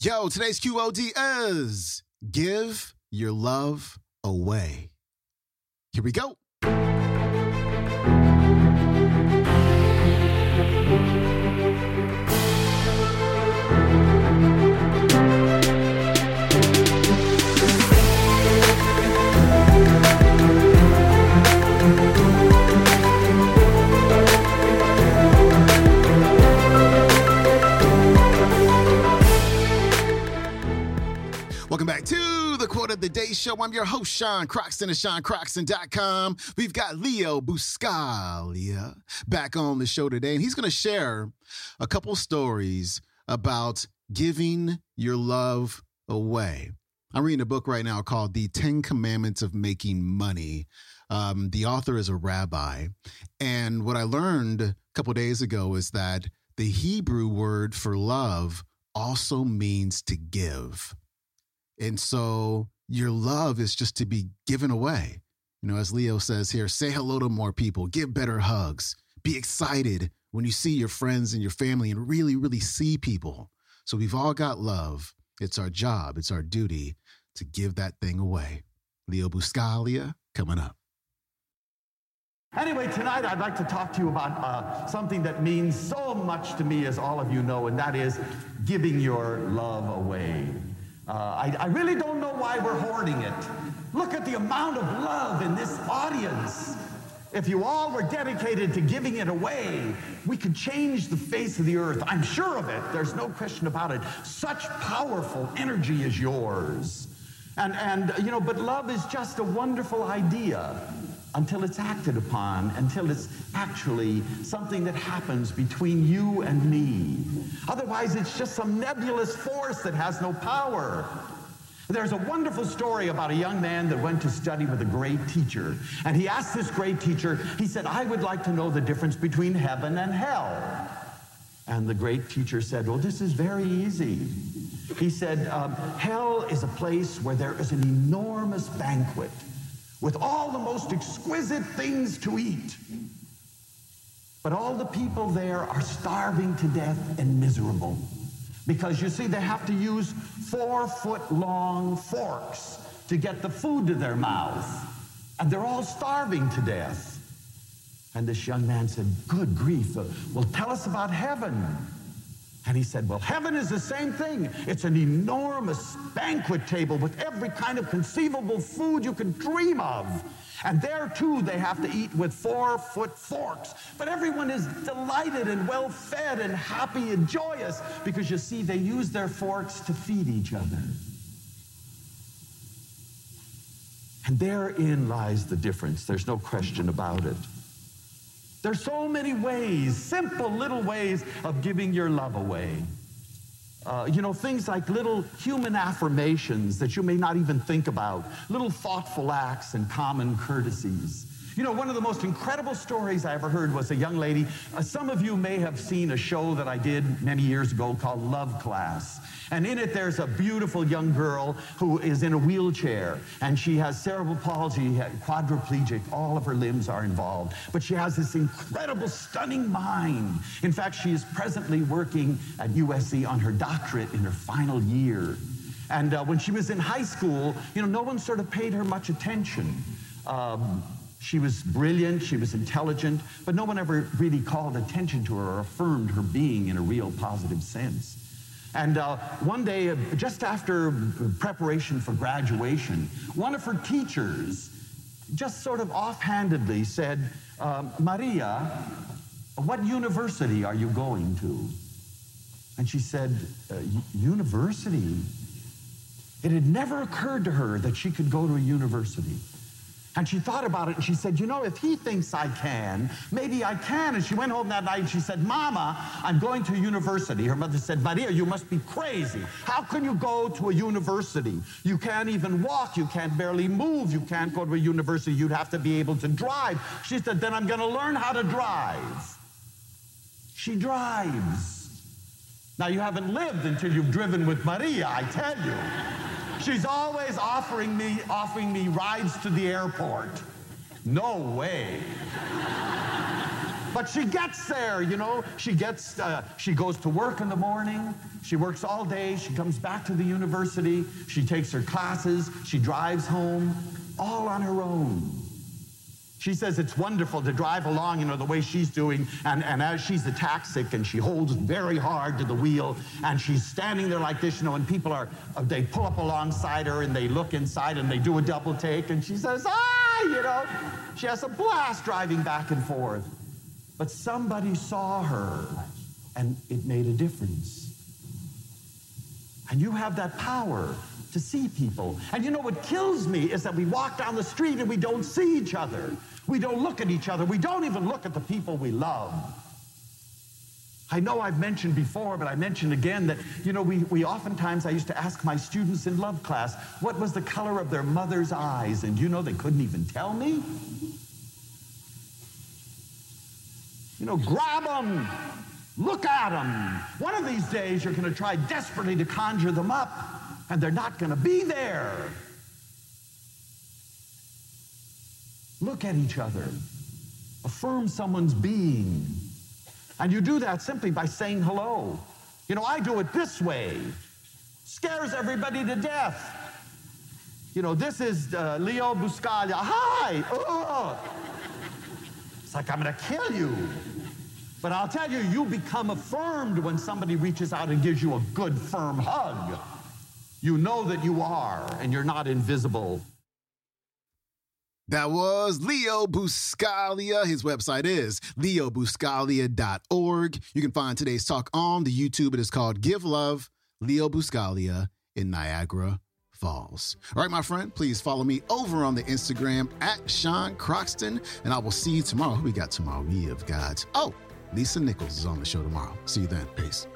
Yo, today's QOD is Give Your Love Away. Here we go. The Quote of the Day Show. I'm your host, Sean Croxton of SeanCroxton.com. We've got Leo Buscaglia back on the show today, and he's going to share a couple stories about giving your love away. I'm reading a book right now called The Ten Commandments of Making Money. Um, the author is a rabbi. And what I learned a couple days ago is that the Hebrew word for love also means to give. And so your love is just to be given away. You know, as Leo says here, say hello to more people, give better hugs, be excited when you see your friends and your family and really, really see people. So we've all got love. It's our job, it's our duty to give that thing away. Leo Buscaglia coming up. Anyway, tonight I'd like to talk to you about uh, something that means so much to me, as all of you know, and that is giving your love away. Uh, I, I really don't know why we're hoarding it. Look at the amount of love in this audience. If you all were dedicated to giving it away, we could change the face of the earth. I'm sure of it. There's no question about it. Such powerful energy is yours. And, and you know, but love is just a wonderful idea until it's acted upon, until it's actually something that happens between you and me. Otherwise, it's just some nebulous force that has no power. There's a wonderful story about a young man that went to study with a great teacher. And he asked this great teacher, he said, I would like to know the difference between heaven and hell. And the great teacher said, Well, this is very easy. He said, um, Hell is a place where there is an enormous banquet with all the most exquisite things to eat. But all the people there are starving to death and miserable. Because you see, they have to use four foot long forks to get the food to their mouth. And they're all starving to death. And this young man said, Good grief, uh, well, tell us about heaven. And he said, Well, heaven is the same thing. It's an enormous banquet table with every kind of conceivable food you can dream of. And there too, they have to eat with four foot forks. But everyone is delighted and well fed and happy and joyous because you see, they use their forks to feed each other. And therein lies the difference. There's no question about it. There's so many ways, simple little ways of giving your love away. Uh, you know, things like little human affirmations that you may not even think about, little thoughtful acts and common courtesies. You know, one of the most incredible stories I ever heard was a young lady. Uh, some of you may have seen a show that I did many years ago called Love Class. And in it, there's a beautiful young girl who is in a wheelchair, and she has cerebral palsy, quadriplegic, all of her limbs are involved. But she has this incredible, stunning mind. In fact, she is presently working at USC on her doctorate in her final year. And uh, when she was in high school, you know, no one sort of paid her much attention. Um, she was brilliant, she was intelligent, but no one ever really called attention to her or affirmed her being in a real positive sense. And uh, one day, uh, just after preparation for graduation, one of her teachers just sort of offhandedly said, um, Maria, what university are you going to? And she said, uh, University? It had never occurred to her that she could go to a university. And she thought about it and she said, You know, if he thinks I can, maybe I can. And she went home that night and she said, Mama, I'm going to university. Her mother said, Maria, you must be crazy. How can you go to a university? You can't even walk. You can't barely move. You can't go to a university. You'd have to be able to drive. She said, Then I'm going to learn how to drive. She drives. Now, you haven't lived until you've driven with Maria, I tell you. She's always offering me, offering me rides to the airport. No way. But she gets there, you know. She gets, uh, she goes to work in the morning. She works all day. She comes back to the university. She takes her classes. She drives home, all on her own. She says it's wonderful to drive along, you know, the way she's doing. And, and as she's the taxic and she holds very hard to the wheel and she's standing there like this, you know, and people are, uh, they pull up alongside her and they look inside and they do a double take and she says, ah, you know, she has a blast driving back and forth. But somebody saw her and it made a difference. And you have that power to see people. And you know what kills me is that we walk down the street and we don't see each other. We don't look at each other. We don't even look at the people we love. I know I've mentioned before, but I mention again that, you know, we, we oftentimes, I used to ask my students in love class, what was the color of their mother's eyes? And you know, they couldn't even tell me. You know, grab them, look at them. One of these days, you're going to try desperately to conjure them up and they're not going to be there. Look at each other. Affirm someone's being. And you do that simply by saying hello. You know, I do it this way. Scares everybody to death. You know, this is uh, Leo Buscaglia. Hi! It's like I'm going to kill you. But I'll tell you, you become affirmed when somebody reaches out and gives you a good, firm hug. You know that you are, and you're not invisible. That was Leo Buscaglia. His website is leobuscaglia.org. You can find today's talk on the YouTube. It is called Give Love, Leo Buscaglia in Niagara Falls. All right, my friend, please follow me over on the Instagram at Sean Croxton, and I will see you tomorrow. Who we got tomorrow? We have got, oh, Lisa Nichols is on the show tomorrow. See you then. Peace.